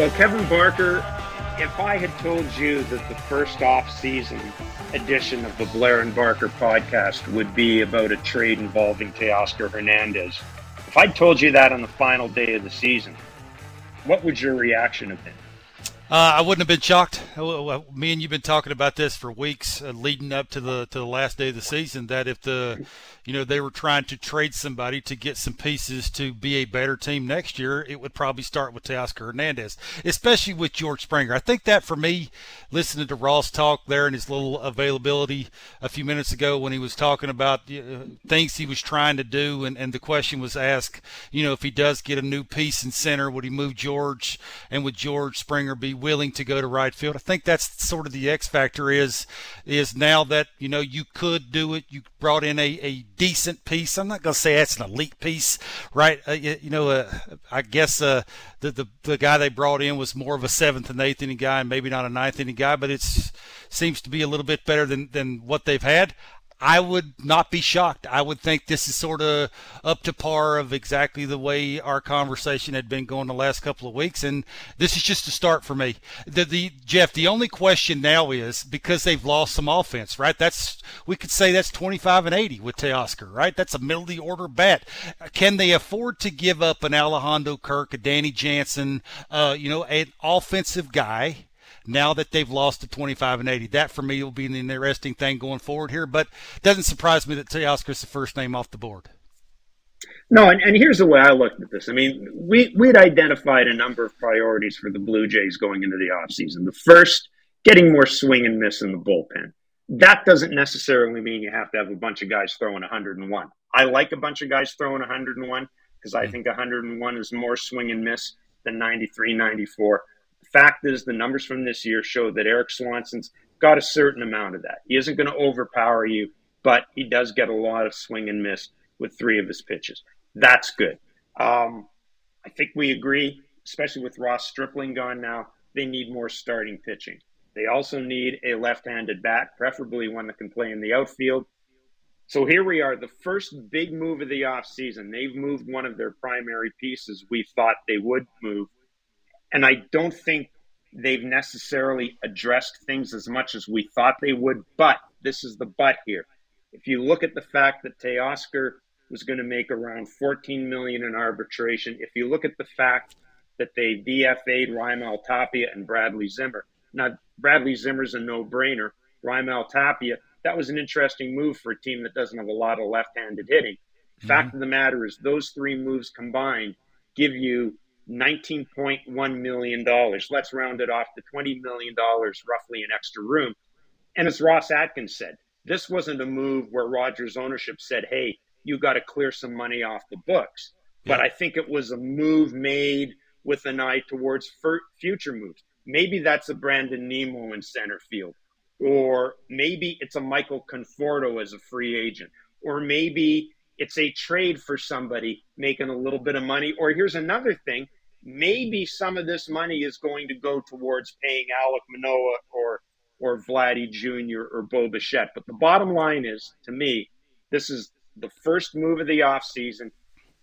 Well, Kevin Barker, if I had told you that the first off-season edition of the Blair and Barker podcast would be about a trade involving Teoscar Hernandez, if I'd told you that on the final day of the season, what would your reaction have been? Uh, I wouldn't have been shocked. Me and you've been talking about this for weeks, uh, leading up to the to the last day of the season. That if the, you know, they were trying to trade somebody to get some pieces to be a better team next year, it would probably start with Teoscar Hernandez, especially with George Springer. I think that for me, listening to Ross talk there and his little availability a few minutes ago when he was talking about uh, things he was trying to do, and and the question was asked, you know, if he does get a new piece in center, would he move George, and would George Springer be willing to go to right field. I think that's sort of the X factor is is now that you know you could do it. You brought in a, a decent piece. I'm not going to say that's an elite piece, right? Uh, you, know, uh, I guess uh, the, the the guy they brought in was more of a seventh and eighth inning guy, and maybe not a ninth inning guy, but it seems to be a little bit better than than what they've had. I would not be shocked. I would think this is sort of up to par of exactly the way our conversation had been going the last couple of weeks, and this is just a start for me. The, the Jeff, the only question now is because they've lost some offense, right? That's we could say that's 25 and 80 with Teoscar, right? That's a middle of the order bet. Can they afford to give up an Alejandro Kirk, a Danny Jansen, uh, you know, an offensive guy? Now that they've lost to 25 and 80. That for me will be an interesting thing going forward here, but doesn't surprise me that Teoscar is the first name off the board. No, and, and here's the way I looked at this. I mean, we, we'd identified a number of priorities for the Blue Jays going into the offseason. The first, getting more swing and miss in the bullpen. That doesn't necessarily mean you have to have a bunch of guys throwing 101. I like a bunch of guys throwing 101 because I mm-hmm. think 101 is more swing and miss than 93, 94 fact is, the numbers from this year show that Erik Swanson's got a certain amount of that. He isn't going to overpower you, but he does get a lot of swing and miss with three of his pitches. That's good. Um, I think we agree, especially with Ross Stripling gone now, they need more starting pitching. They also need a left handed bat, preferably one that can play in the outfield. So here we are, the first big move of the offseason. They've moved one of their primary pieces we thought they would move and I don't think they've necessarily addressed things as much as we thought they would. But this is the but here. If you look at the fact that Teoscar was going to make around 14 million in arbitration, if you look at the fact that they DFA'd Raimel Tapia and Bradley Zimmer. Now, Bradley Zimmer's a no-brainer. Raimel Tapia, that was an interesting move for a team that doesn't have a lot of left-handed hitting. Mm-hmm. Fact of the matter is, those three moves combined give you $19.1 million. Let's round it off to $20 million roughly an extra room. And as Ross Atkins said, this wasn't a move where Rogers ownership said, hey, you got to clear some money off the books. Yeah. But I think it was a move made with an eye towards future moves. Maybe that's a Brandon Nimmo in center field, or maybe it's a Michael Conforto as a free agent, or maybe it's a trade for somebody making a little bit of money. Or here's another thing maybe some of this money is going to go towards paying Alec Manoah or or Vladdy Jr. or Bo Bichette. But the bottom line is, to me, this is the first move of the offseason.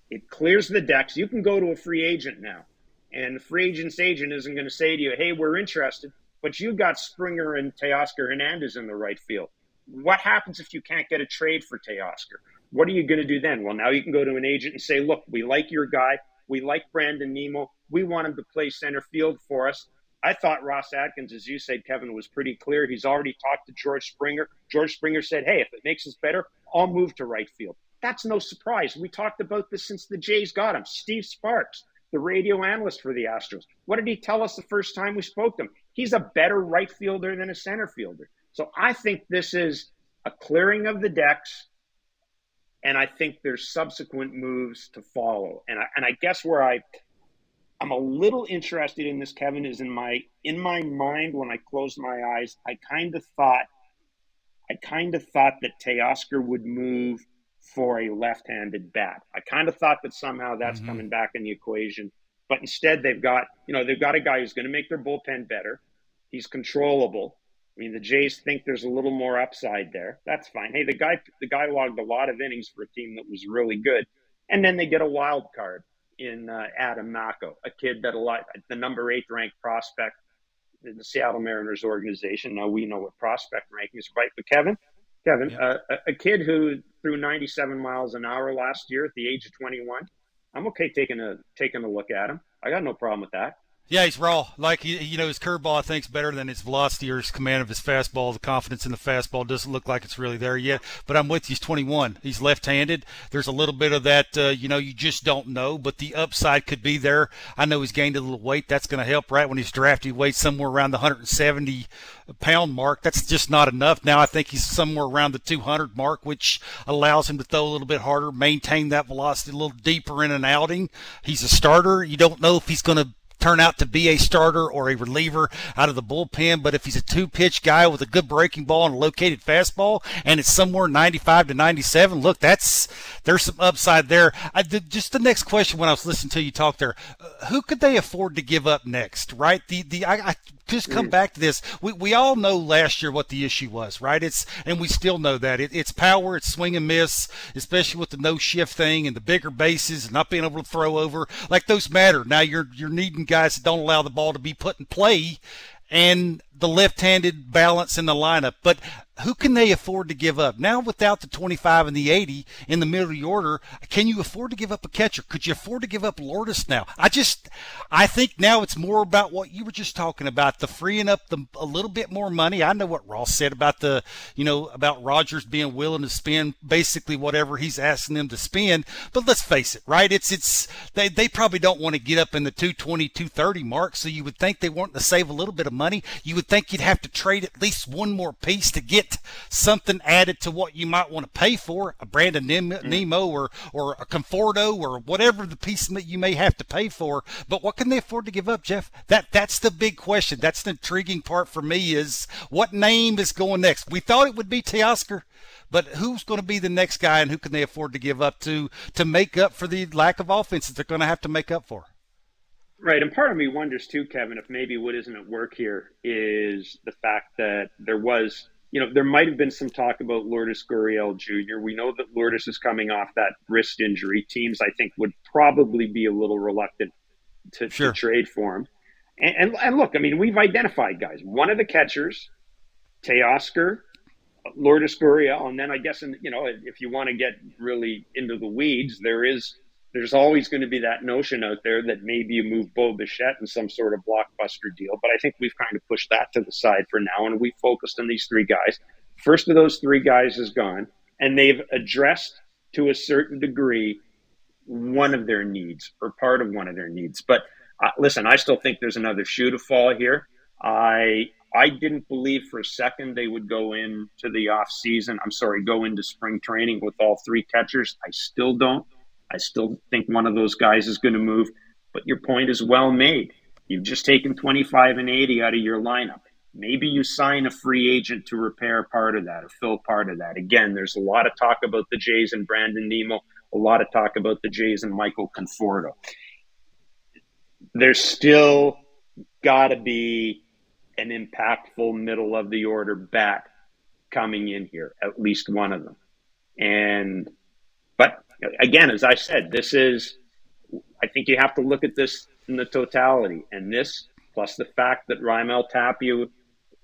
It clears the decks. You can go to a free agent now, and the free agent's agent isn't going to say to you, hey, we're interested, but you got Springer and Teoscar Hernandez in the right field. What happens if you can't get a trade for Teoscar? What are you going to do then? Well, now you can go to an agent and say, look, we like your guy. We like Brandon Nimmo. We want him to play center field for us. I thought Ross Atkins, as you said, Kevin, was pretty clear. He's already talked to George Springer. George Springer said, hey, if it makes us better, I'll move to right field. That's no surprise. We talked about this since the Jays got him. Steve Sparks, the radio analyst for the Astros. What did he tell us the first time we spoke to him? He's a better right fielder than a center fielder. So I think this is a clearing of the decks and I think there's subsequent moves to follow. And I, and I guess where I I'm a little interested in this, Kevin, is in my in my mind when I closed my eyes, I kind of thought I kind of thought that Teoscar would move for a left-handed bat. I kind of thought that somehow that's mm-hmm. coming back in the equation. But instead they've got, you know, they've got a guy who's going to make their bullpen better. He's controllable. I mean, the Jays think there's a little more upside there. That's fine. Hey, the guy the guy logged a lot of innings for a team that was really good, and then they get a wild card. in uh, Adam Macko, a kid that a lot, the number eight ranked prospect in the Seattle Mariners organization. Now we know what prospect rankings, right? But Kevin, Kevin, yeah. uh, a, a kid who threw 97 miles an hour last year at the age of 21. I'm okay taking a taking a look at him. I got no problem with that. Yeah, he's raw. Like you know, his curveball I think is better than his velocity or his command of his fastball. The confidence in the fastball doesn't look like it's really there yet. But I'm with you. He's 21. He's left-handed. There's a little bit of that. Uh, you know, you just don't know, but the upside could be there. I know he's gained a little weight. That's going to help. Right when he's drafted, he somewhere around the 170 pound mark. That's just not enough. Now I think he's somewhere around the 200 mark, which allows him to throw a little bit harder, maintain that velocity a little deeper in an outing. He's a starter. You don't know if he's going to turn out to be a starter or a reliever out of the bullpen. But if he's a two pitch guy with a good breaking ball and a located fastball and it's somewhere 95 to 97, look, that's, there's some upside there. I did, just the next question when I was listening to you talk there, uh, who could they afford to give up next, right? The, the, I, I just come mm. back to this. We, we all know last year what the issue was, right? It's and we still know that it, it's power, it's swing and miss, especially with the no shift thing and the bigger bases and not being able to throw over. Like those matter. Now you're you're needing guys that don't allow the ball to be put in play, and the left-handed balance in the lineup. But who can they afford to give up now without the 25 and the 80 in the middle of the order? Can you afford to give up a catcher? Could you afford to give up Lourdes now? I just, I think now it's more about what you were just talking about, the freeing up the, a little bit more money. I know what Ross said about the, you know, about Rogers being willing to spend basically whatever he's asking them to spend. But let's face it, right? It's, it's, they, they probably don't want to get up in the 220, 230 mark. So you would think they want to save a little bit of money. You would think you'd have to trade at least one more piece to get something added to what you might want to pay for a Brandon mm-hmm. Nimmo or, or a Conforto or whatever the piece that you may have to pay for. But what can they afford to give up, Jeff? That that's the big question. That's the intriguing part for me is what name is going next. We thought it would be Teoscar, but who's going to be the next guy and who can they afford to give up to to make up for the lack of offense that they're going to have to make up for? Right, and part of me wonders too, Kevin, if maybe what isn't at work here is the fact that there was, you know, there might have been some talk about Lourdes Gurriel Jr. We know that Lourdes is coming off that wrist injury. Teams, I think, would probably be a little reluctant to, sure. to trade for him. And, and, and look, I mean, we've identified guys. One of the catchers, Teoscar, Lourdes Gurriel, and then I guess, in, you know, if you want to get really into the weeds, there is there's always going to be that notion out there that maybe you move Bo Bichette in some sort of blockbuster deal. But I think we've kind of pushed that to the side for now, and we focused on these three guys. First of those three guys is gone, and they've addressed to a certain degree one of their needs or part of one of their needs. But uh, listen, I still think there's another shoe to fall here. I I didn't believe for a second they would go into the off season. I'm sorry, go into spring training with all three catchers. I still don't. I still think one of those guys is going to move. But your point is well made. You've just taken 25 and 80 out of your lineup. Maybe you sign a free agent to repair part of that or fill part of that. Again, there's a lot of talk about the Jays and Brandon Nimmo, a lot of talk about the Jays and Michael Conforto. There's still got to be an impactful middle of the order bat coming in here, at least one of them. And but again, as I said, this is, I think you have to look at this in the totality. And this, plus the fact that Raimel Tapia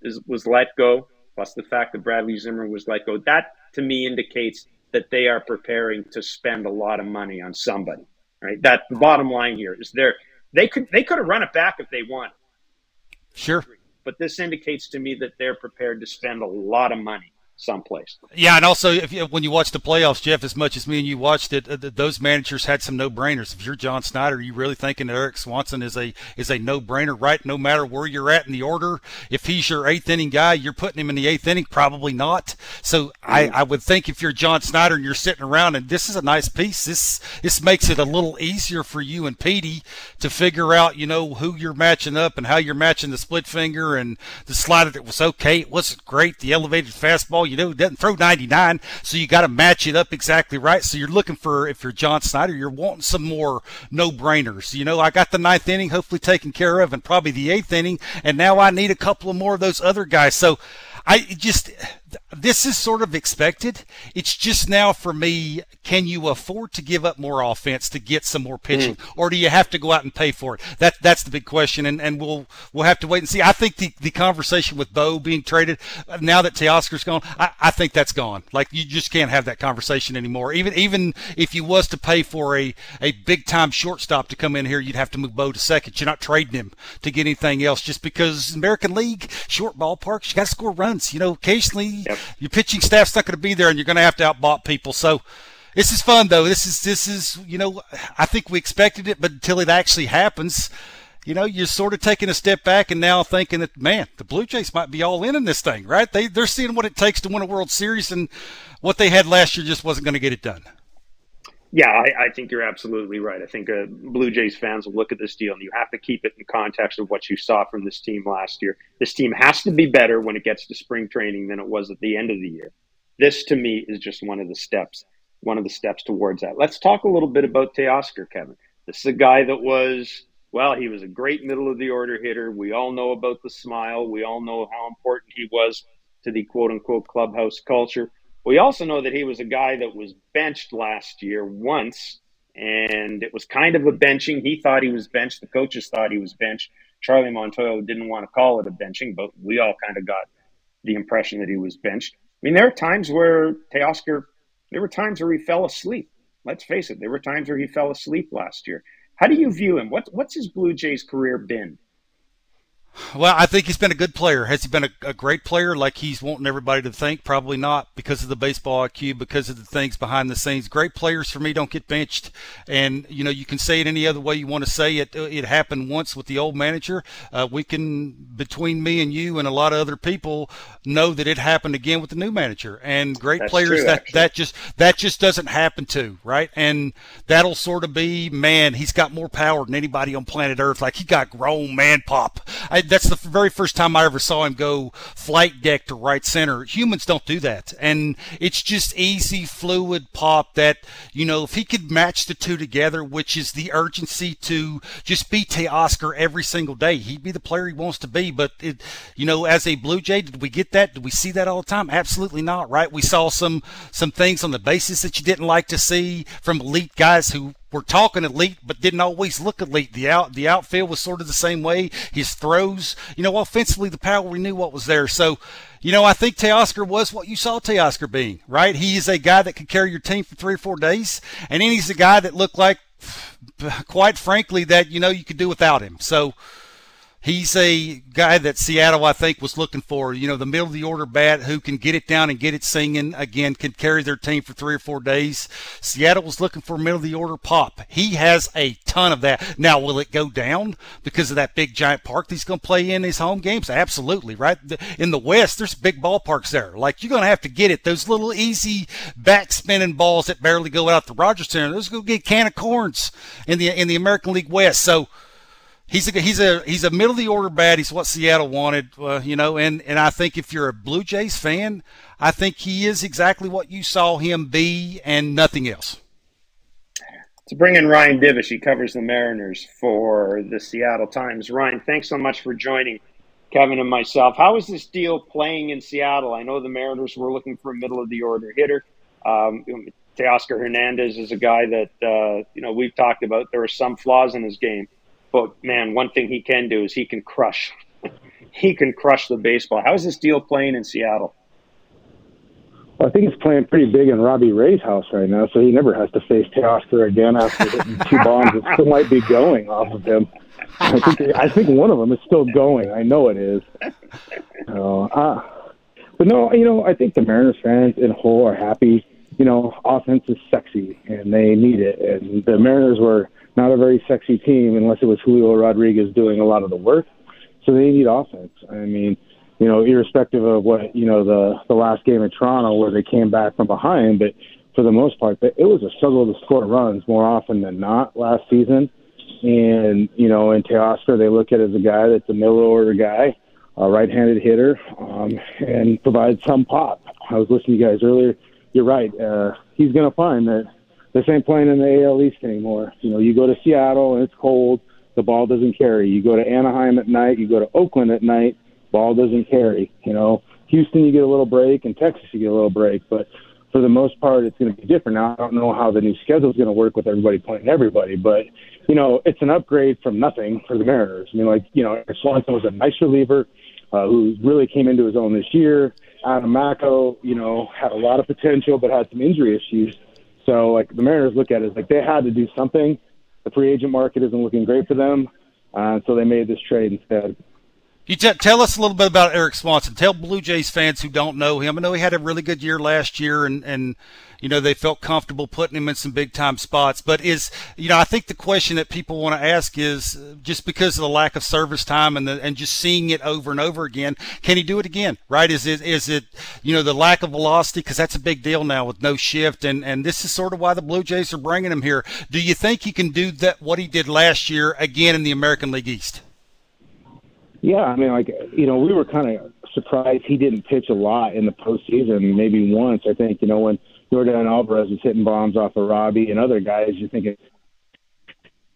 is, was let go, plus the fact that Bradley Zimmer was let go, that to me indicates that they are preparing to spend a lot of money on somebody. Right. That the bottom line here is there. They could they could have run it back if they wanted. Sure. But this indicates to me that they're prepared to spend a lot of money someplace. Yeah, and also if you, when you watch the playoffs, Jeff, as much as me and you watched it, uh, those managers had some no-brainers. If you're John Schneider, you really thinking that Erik Swanson is a is a no-brainer, right? No matter where you're at in the order, if he's your eighth inning guy, you're putting him in the eighth inning, probably not. So I, I would think if you're John Schneider and you're sitting around and this is a nice piece, this this makes it a little easier for you and Petey to figure out, you know, who you're matching up and how you're matching the split finger and the slider that was okay. It wasn't great. The elevated fastball you know, doesn't throw 99, so you got to match it up exactly right. So you're looking for, if you're John Schneider, you're wanting some more no brainers. You know, I got the ninth inning hopefully taken care of and probably the eighth inning, and now I need a couple of more of those other guys. So I just, this is sort of expected. It's just now for me, can you afford to give up more offense to get some more pitching, mm. or do you have to go out and pay for it? That that's the big question, and, and we'll we'll have to wait and see. I think the, the conversation with Bo being traded now that Teoscar's gone, I, I think that's gone. Like you just can't have that conversation anymore. Even even if you was to pay for a a big time shortstop to come in here, you'd have to move Bo to second. You're not trading him to get anything else, just because American League short ballparks, you got to score runs. You know, occasionally yep. your pitching staff's not going to be there, and you're going to have to outbot people. So this is fun though. This is this is you know I think we expected it, but until it actually happens, you know you're sort of taking a step back and now thinking that man, the Blue Jays might be all in in this thing, right? They they're seeing what it takes to win a World Series, and what they had last year just wasn't going to get it done. Yeah, I, I, think you're absolutely right. I think uh, Blue Jays fans will look at this deal, and you have to keep it in context of what you saw from this team last year. This team has to be better when it gets to spring training than it was at the end of the year. This, to me, is just one of the steps, one of the steps towards that. Let's talk a little bit about Teoscar, Kevin. This is a guy that was, well, he was a great middle of the order hitter. We all know about the smile. We all know how important he was to the quote unquote clubhouse culture. We also know that he was a guy that was benched last year once, and it was kind of a benching. He thought he was benched. The coaches thought he was benched. Charlie Montoyo didn't want to call it a benching, but we all kind of got the impression that he was benched. I mean, there are times where Teoscar, there were times where he fell asleep. Let's face it, there were times where he fell asleep last year. How do you view him? What, what's his Blue Jays career been? Well, I think he's been a good player. Has he been a, a, great player like he's wanting everybody to think? Probably not because of the baseball IQ, because of the things behind the scenes. Great players for me don't get benched. And, you know, you can say it any other way you want to say it. It happened once with the old manager. Uh, we can, between me and you and a lot of other people, know that it happened again with the new manager. And great That's players true, that, actually. that just, that just doesn't happen to, right? And that'll sort of be, man, he's got more power than anybody on planet Earth. Like he got grown man pop. I, that's the very first time I ever saw him go flight deck to right center. Humans don't do that. And it's just easy, fluid pop that, you know, if he could match the two together, which is the urgency to just be Teoscar every single day, he'd be the player he wants to be. But, it, you know, as a Blue Jay, did we get that? Did we see that all the time? Absolutely not, right? We saw some, some things on the basis that you didn't like to see from elite guys who were talking elite, but didn't always look elite. The out the outfield was sort of the same way. His throws, you know, offensively the power we knew what was there. So, you know, I think Teoscar was what you saw Teoscar being, right? He is a guy that could carry your team for three or four days, and then he's a guy that looked like, quite frankly, that you know you could do without him. So he's a guy that Seattle, I think, was looking for. You know, the middle of the order bat who can get it down and get it singing again, can carry their team for three or four days. Seattle was looking for middle of the order pop. He has a ton of that. Now, will it go down because of that big giant park that he's going to play in his home games? Absolutely, right? In the West, there's big ballparks there. Like, you're going to have to get it. Those little easy back spinning balls that barely go out the Rogers Center, those go get can of corns in the, in the American League West. So, he's a he's a he's a middle of the order bat. He's what Seattle wanted, uh, you know. And and I think if you're a Blue Jays fan, I think he is exactly what you saw him be, and nothing else. To bring in Ryan Divish, he covers the Mariners for the Seattle Times. Ryan, thanks so much for joining Kevin and myself. How is this deal playing in Seattle? I know the Mariners were looking for a middle of the order hitter. Um, Teoscar Hernandez is a guy that uh, you know we've talked about. There are some flaws in his game, but man, one thing he can do is he can crush. he can crush the baseball. How is this deal playing in Seattle? Well, I think it's playing pretty big in Robbie Ray's house right now, so he never has to face Teoscar again after hitting two bombs. It still might be going off of him. I think I think one of them is still going. I know it is. Uh, uh, but no, you know, I think the Mariners fans in whole are happy. You know, offense is sexy and they need it. And the Mariners were not a very sexy team unless it was Julio Rodriguez doing a lot of the work. So they need offense. I mean, you know, irrespective of what you know the the last game in Toronto where they came back from behind, but for the most part, it was a struggle to score runs more often than not last season. And you know, in Teoscar, they look at it as a guy that's a middle order guy, a right-handed hitter, um, and provides some pop. I was listening to you guys earlier. You're right. Uh, he's going to find that this ain't playing in the AL East anymore. You know, you go to Seattle and it's cold, the ball doesn't carry. You go to Anaheim at night, you go to Oakland at night, ball doesn't carry. You know, Houston, you get a little break, and Texas, you get a little break. But for the most part, it's going to be different. Now, I don't know how the new schedule is going to work with everybody playing everybody, but you know, it's an upgrade from nothing for the Mariners. I mean, like you know, Swanson was a nice reliever uh, who really came into his own this year. Adam Macko, you know, had a lot of potential, but had some injury issues. So, like the Mariners look at it as like they had to do something. The free agent market isn't looking great for them, uh, so they made this trade instead. You t- tell us a little bit about Erik Swanson. Tell Blue Jays fans who don't know him. I know he had a really good year last year, and and you know they felt comfortable putting him in some big time spots. But is you know I think the question that people want to ask is just because of the lack of service time and the, and just seeing it over and over again, can he do it again? Right? Is it is it you know the lack of velocity because that's a big deal now with no shift, and and this is sort of why the Blue Jays are bringing him here. Do you think he can do that what he did last year again in the American League East? Yeah, I mean, like you know, we were kind of surprised he didn't pitch a lot in the postseason. Maybe once, I think. You know, when Yordan Alvarez was hitting bombs off of Robbie and other guys, you're thinking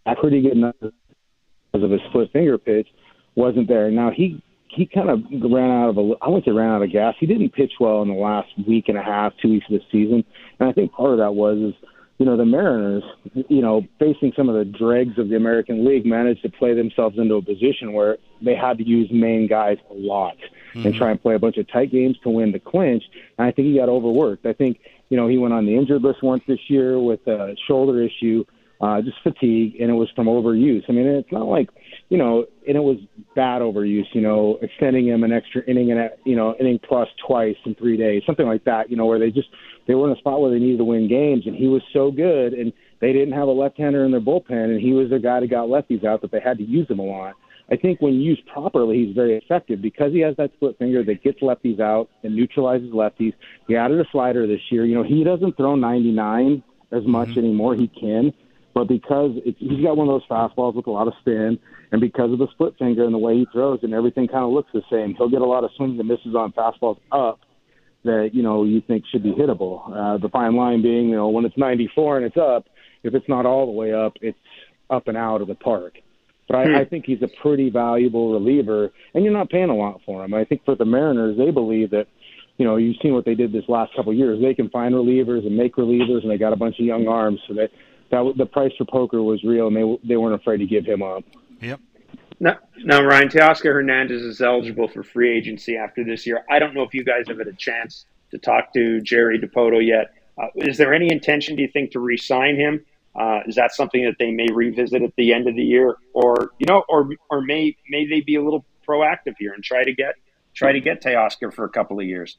that's pretty good enough because of his split finger pitch wasn't there. Now he he kind of ran out of a I wouldn't say ran out of gas. He didn't pitch well in the last week and a half, two weeks of the season, and I think part of that was is you know, the Mariners, you know, facing some of the dregs of the American League, managed to play themselves into a position where they had to use main guys a lot mm-hmm. and try and play a bunch of tight games to win the clinch. And I think he got overworked. I think, you know, he went on the injured list once this year with a shoulder issue, uh, just fatigue, and it was from overuse. I mean, it's not like, you know, and it was bad overuse, you know, extending him an extra inning and, you know, inning plus twice in three days, something like that, you know, where they just, they were in a spot where they needed to win games, and he was so good, and they didn't have a left-hander in their bullpen, and he was the guy that got lefties out that they had to use him a lot. I think when used properly, he's very effective because he has that split finger that gets lefties out and neutralizes lefties. He added a slider this year. You know, he doesn't throw 99 as much mm-hmm. anymore. He can, but because it's, he's got one of those fastballs with a lot of spin, and because of the split finger and the way he throws, and everything kind of looks the same, he'll get a lot of swings and misses on fastballs up that you know you think should be hittable. Uh, the fine line being, you know, when it's 94 and it's up, if it's not all the way up, it's up and out of the park. But hmm. I, I think he's a pretty valuable reliever, and you're not paying a lot for him. I think for the Mariners, they believe that, you know, you've seen what they did this last couple of years. They can find relievers and make relievers, and they got a bunch of young arms, so that that the price for poker was real, and they they weren't afraid to give him up. Yep. Now, now, Ryan Teoscar Hernandez is eligible for free agency after this year. I don't know if you guys have had a chance to talk to Jerry Dipoto yet. Uh, is there any intention, do you think, to re-sign him? Uh, is that something that they may revisit at the end of the year, or you know, or or may may they be a little proactive here and try to get try to get Teoscar for a couple of years?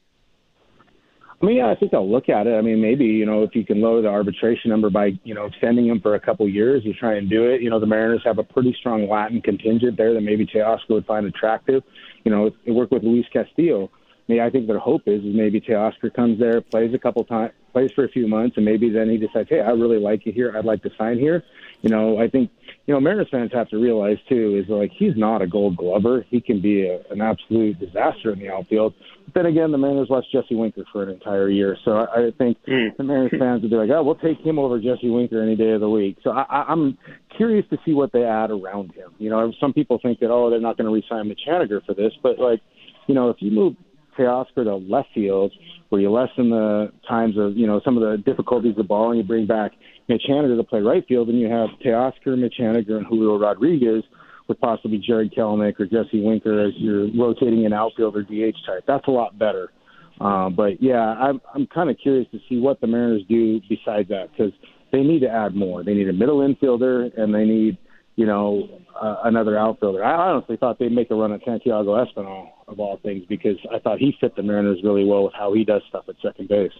I mean, yeah, I think I'll look at it. I mean, maybe you know if you can lower the arbitration number by you know extending him for a couple years, you try and do it. You know, the Mariners have a pretty strong Latin contingent there that maybe Teoscar would find attractive. You know, it work with Luis Castillo. I I think their hope is is maybe Teoscar comes there, plays a couple times, plays for a few months, and maybe then he decides, hey, I really like it here. I'd like to sign here. You know, I think you know Mariners fans have to realize too is like he's not a Gold Glover. He can be a, an absolute disaster in the outfield. But then again, the Mariners lost Jesse Winker for an entire year, so I, I think mm. the Mariners fans would be like, oh, we'll take him over Jesse Winker any day of the week. So I, I'm curious to see what they add around him. You know, some people think that oh, they're not going to re-sign Mitch Haniger for this, but like, you know, if you move Teoscar to left field, where you lessen the times of you know some of the difficulties of the ball, and you bring back Mitch Haniger to play right field, and you have Teoscar, Mitch Haniger, and Julio Rodriguez with possibly Jarred Kelenic or Jesse Winker as your rotating an outfielder DH type. That's a lot better. Uh, but yeah, I'm I'm kind of curious to see what the Mariners do besides that because they need to add more. They need a middle infielder and they need you know uh, another outfielder. I honestly thought they'd make a run at Santiago Espinal of all things because I thought he fit the Mariners really well with how he does stuff at second base.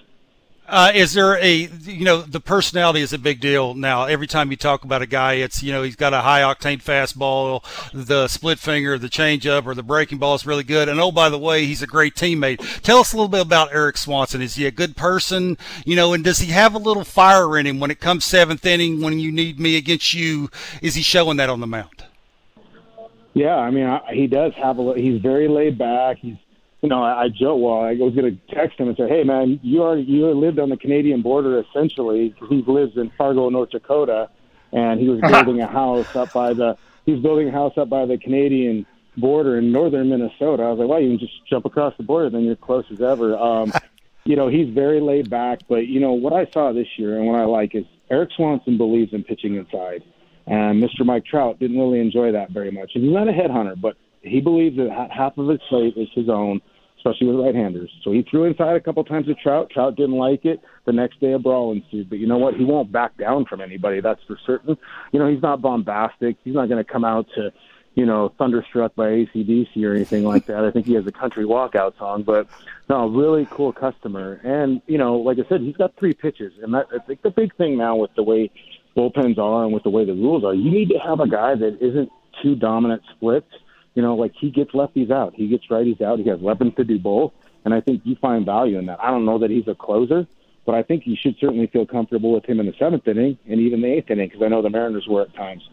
Uh, is there a you know the personality is a big deal now. Every time you talk about a guy, it's you know he's got a high octane fastball, the split finger, the changeup, or the breaking ball is really good. And oh by the way, he's a great teammate. Tell us a little bit about Erik Swanson. Is he a good person? You know, and does he have a little fire in him when it comes seventh inning when you need me against you? Is he showing that on the mound? Yeah, I mean I, he does have a. He's very laid back. He's you know, I, I joke. Well, I was going to text him and say, "Hey, man, you are you lived on the Canadian border essentially he lives in Fargo, North Dakota, and he was building a house up by the he's building a house up by the Canadian border in northern Minnesota. I was like, well, you can just jump across the border, then you're close as ever. Um, you know, he's very laid back, but you know what I saw this year and what I like is Erik Swanson believes in pitching inside, and Mr. Mike Trout didn't really enjoy that very much. And he's not a headhunter, but he believes that half of his plate is his own, especially with right-handers. So he threw inside a couple times with Trout. Trout didn't like it. The next day, a brawl ensued. But you know what? He won't back down from anybody. That's for certain. You know, he's not bombastic. He's not going to come out to you know, thunderstruck by ACDC or anything like that. I think he has a country walkout song, but no, really cool customer. And you know, like I said, he's got three pitches, and that I think the big thing now with the way bullpens are and with the way the rules are, you need to have a guy that isn't too dominant splits. You know, like he gets lefties out, he gets righties out, he has weapons to do both, and I think you find value in that. I don't know that he's a closer, but I think you should certainly feel comfortable with him in the seventh inning and even the eighth inning because I know the Mariners were at times.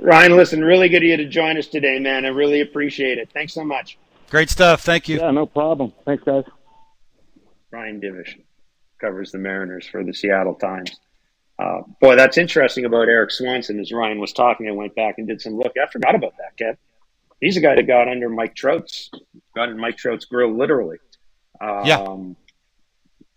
Ryan, listen, really good of you to join us today, man. I really appreciate it. Thanks so much. Great stuff. Thank you. Yeah, no problem. Thanks, guys. Ryan Divish covers the Mariners for the Seattle Times. Uh, boy, that's interesting about Erik Swanson. As Ryan was talking, I went back and did some look. I forgot about that, Kev. He's a guy that got under Mike Trout's, got in Mike Trout's grill, literally. Um, yeah.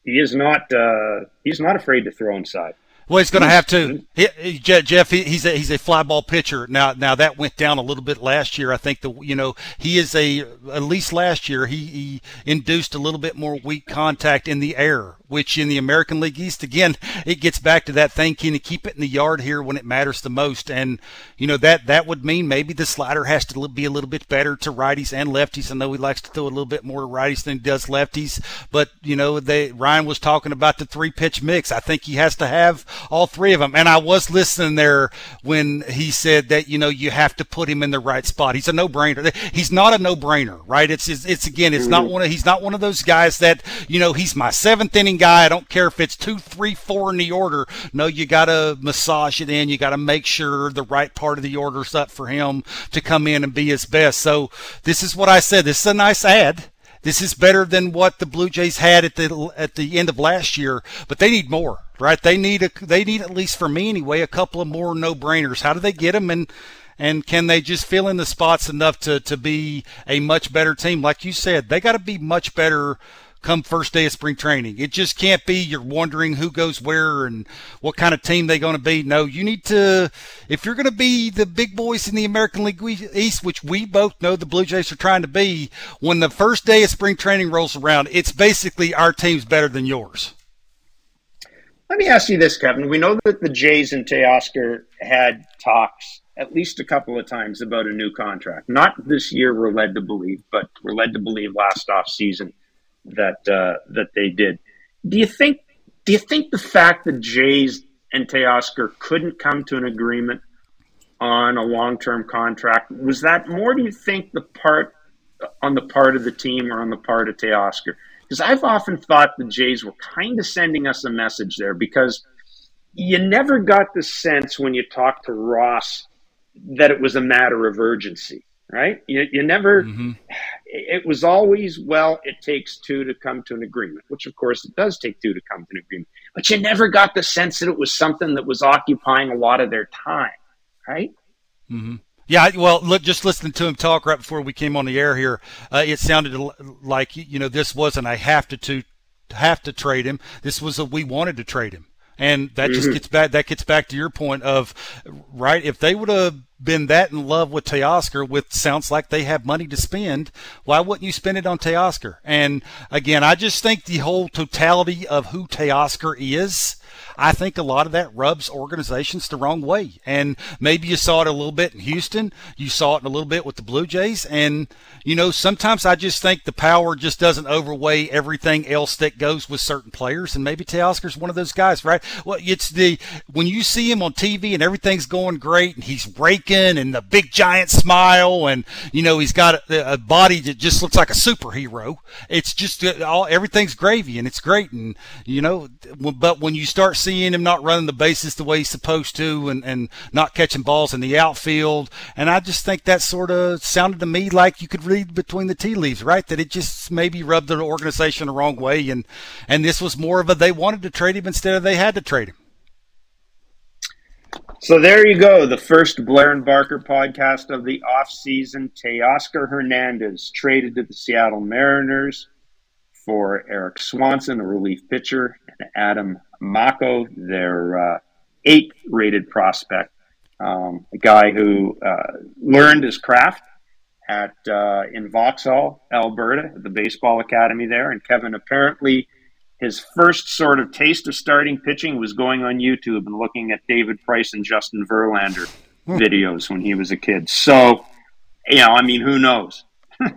He is not. Uh, he's not afraid to throw inside. Well, he's going to have to. He, Jeff, he, he's a he's a fly ball pitcher. Now, now that went down a little bit last year. I think the you know he is a at least last year he, he induced a little bit more weak contact in the air which in the American League East, again, it gets back to that thing. Can you keep it in the yard here when it matters the most? And, you know, that, that would mean maybe the slider has to be a little bit better to righties and lefties. I know he likes to throw a little bit more to righties than he does lefties, but, you know, they, Ryan was talking about the three pitch mix. I think he has to have all three of them. And I was listening there when he said that, you know, you have to put him in the right spot. He's a no brainer. He's not a no brainer, right? It's, it's, it's again, it's not mm-hmm. one of, he's not one of those guys that, you know, he's my seventh inning guy. I don't care if it's two, three, four in the order. No, you got to massage it in. You got to make sure the right part of the order's up for him to come in and be his best. So this is what I said. This is a nice ad. This is better than what the Blue Jays had at the at the end of last year, but they need more, right? They need a they need at least for me anyway a couple of more no brainers. How do they get them and and can they just fill in the spots enough to to be a much better team? Like you said, they got to be much better come first day of spring training. It just can't be you're wondering who goes where and what kind of team they're going to be. No, you need to, if you're going to be the big boys in the American League East, which we both know the Blue Jays are trying to be, when the first day of spring training rolls around, it's basically our team's better than yours. Let me ask you this, Kevin. We know that the Jays and Teoscar had talks at least a couple of times about a new contract. Not this year, we're led to believe, but we're led to believe last off season that uh, that they did. Do you think? Do you think the fact that Jays and Teoscar couldn't come to an agreement on a long-term contract was that more? Do you think the part on the part of the team or on the part of Teoscar? Because I've often thought the Jays were kind of sending us a message there because you never got the sense when you talked to Ross that it was a matter of urgency right? You, you never, mm-hmm. It was always, well, it takes two to come to an agreement, which of course it does take two to come to an agreement, but you never got the sense that it was something that was occupying a lot of their time, right? Mm-hmm. Yeah, well, look, just listening to him talk right before we came on the air here, uh, it sounded like you know this wasn't I have to to have to trade him. This was a we wanted to trade him, and that mm-hmm. just gets back. That gets back to your point of right. If they would have been that in love with Teoscar, with sounds like they have money to spend, why wouldn't you spend it on Teoscar? And again, I just think the whole totality of who Teoscar is I think a lot of that rubs organizations the wrong way. And maybe you saw it a little bit in Houston. You saw it a little bit with the Blue Jays. And, you know, sometimes I just think the power just doesn't overweigh everything else that goes with certain players. And maybe Teoscar's one of those guys, right? Well, it's the, when you see him on TV and everything's going great and he's raking and the big giant smile and, you know, he's got a, a body that just looks like a superhero. It's just uh, all, everything's gravy and it's great. And, you know, but when you start seeing him not running the bases the way he's supposed to and, and not catching balls in the outfield. And I just think that sort of sounded to me like you could read between the tea leaves, right? That it just maybe rubbed the organization the wrong way. And, and this was more of a they wanted to trade him instead of they had to trade him. So there you go, the first Blair and Barker podcast of the offseason. Teoscar Hernandez traded to the Seattle Mariners for Erik Swanson, a relief pitcher, and Adam Macko, their uh, eighth rated prospect, um, a guy who uh, learned his craft at uh, in Vauxhall, Alberta, at the baseball academy there. And Kevin apparently his first sort of taste of starting pitching was going on YouTube and looking at David Price and Justin Verlander hmm. videos when he was a kid. So, you know, I mean, who knows? who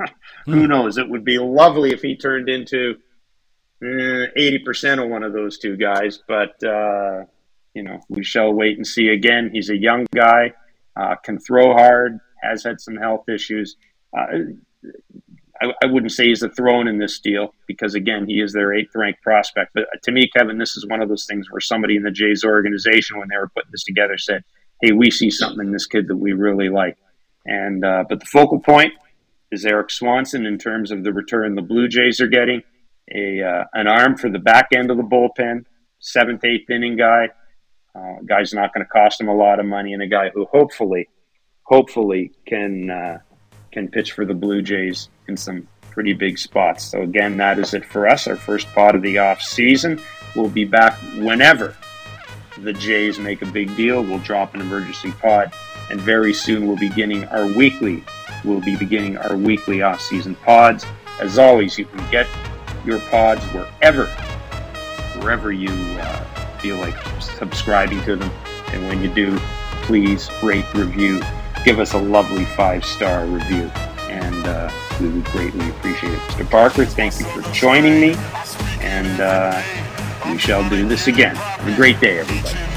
hmm. knows? It would be lovely if he turned into eh, eighty uh, percent of one of those two guys, but uh, you know, we shall wait and see. Again, he's a young guy, uh, can throw hard, has had some health issues. Uh, I, I, wouldn't say he's a throne in this deal because again he is their eighth ranked prospect. But to me, Kevin, this is one of those things where somebody in the Jays organization, when they were putting this together, said, "Hey, we see something in this kid that we really like." And uh, but the focal point is Erik Swanson in terms of the return the Blue Jays are getting a uh, an arm for the back end of the bullpen, seventh, eighth inning guy. Uh, guy's not going to cost him a lot of money, and a guy who hopefully, hopefully can uh, can pitch for the Blue Jays in some pretty big spots. So again, that is it for us. Our first pod of the off season. We'll be back whenever the Jays make a big deal. We'll drop an emergency pod, and very soon we'll be beginning our weekly. We'll be beginning our weekly off season pods. As always, you can get your pods wherever, wherever you uh, feel like subscribing to them. And when you do, please rate, review, give us a lovely five star review, and. Uh, we would greatly appreciate it. Mr. Barker, thank you for joining me, and uh, we shall do this again. Have a great day, everybody.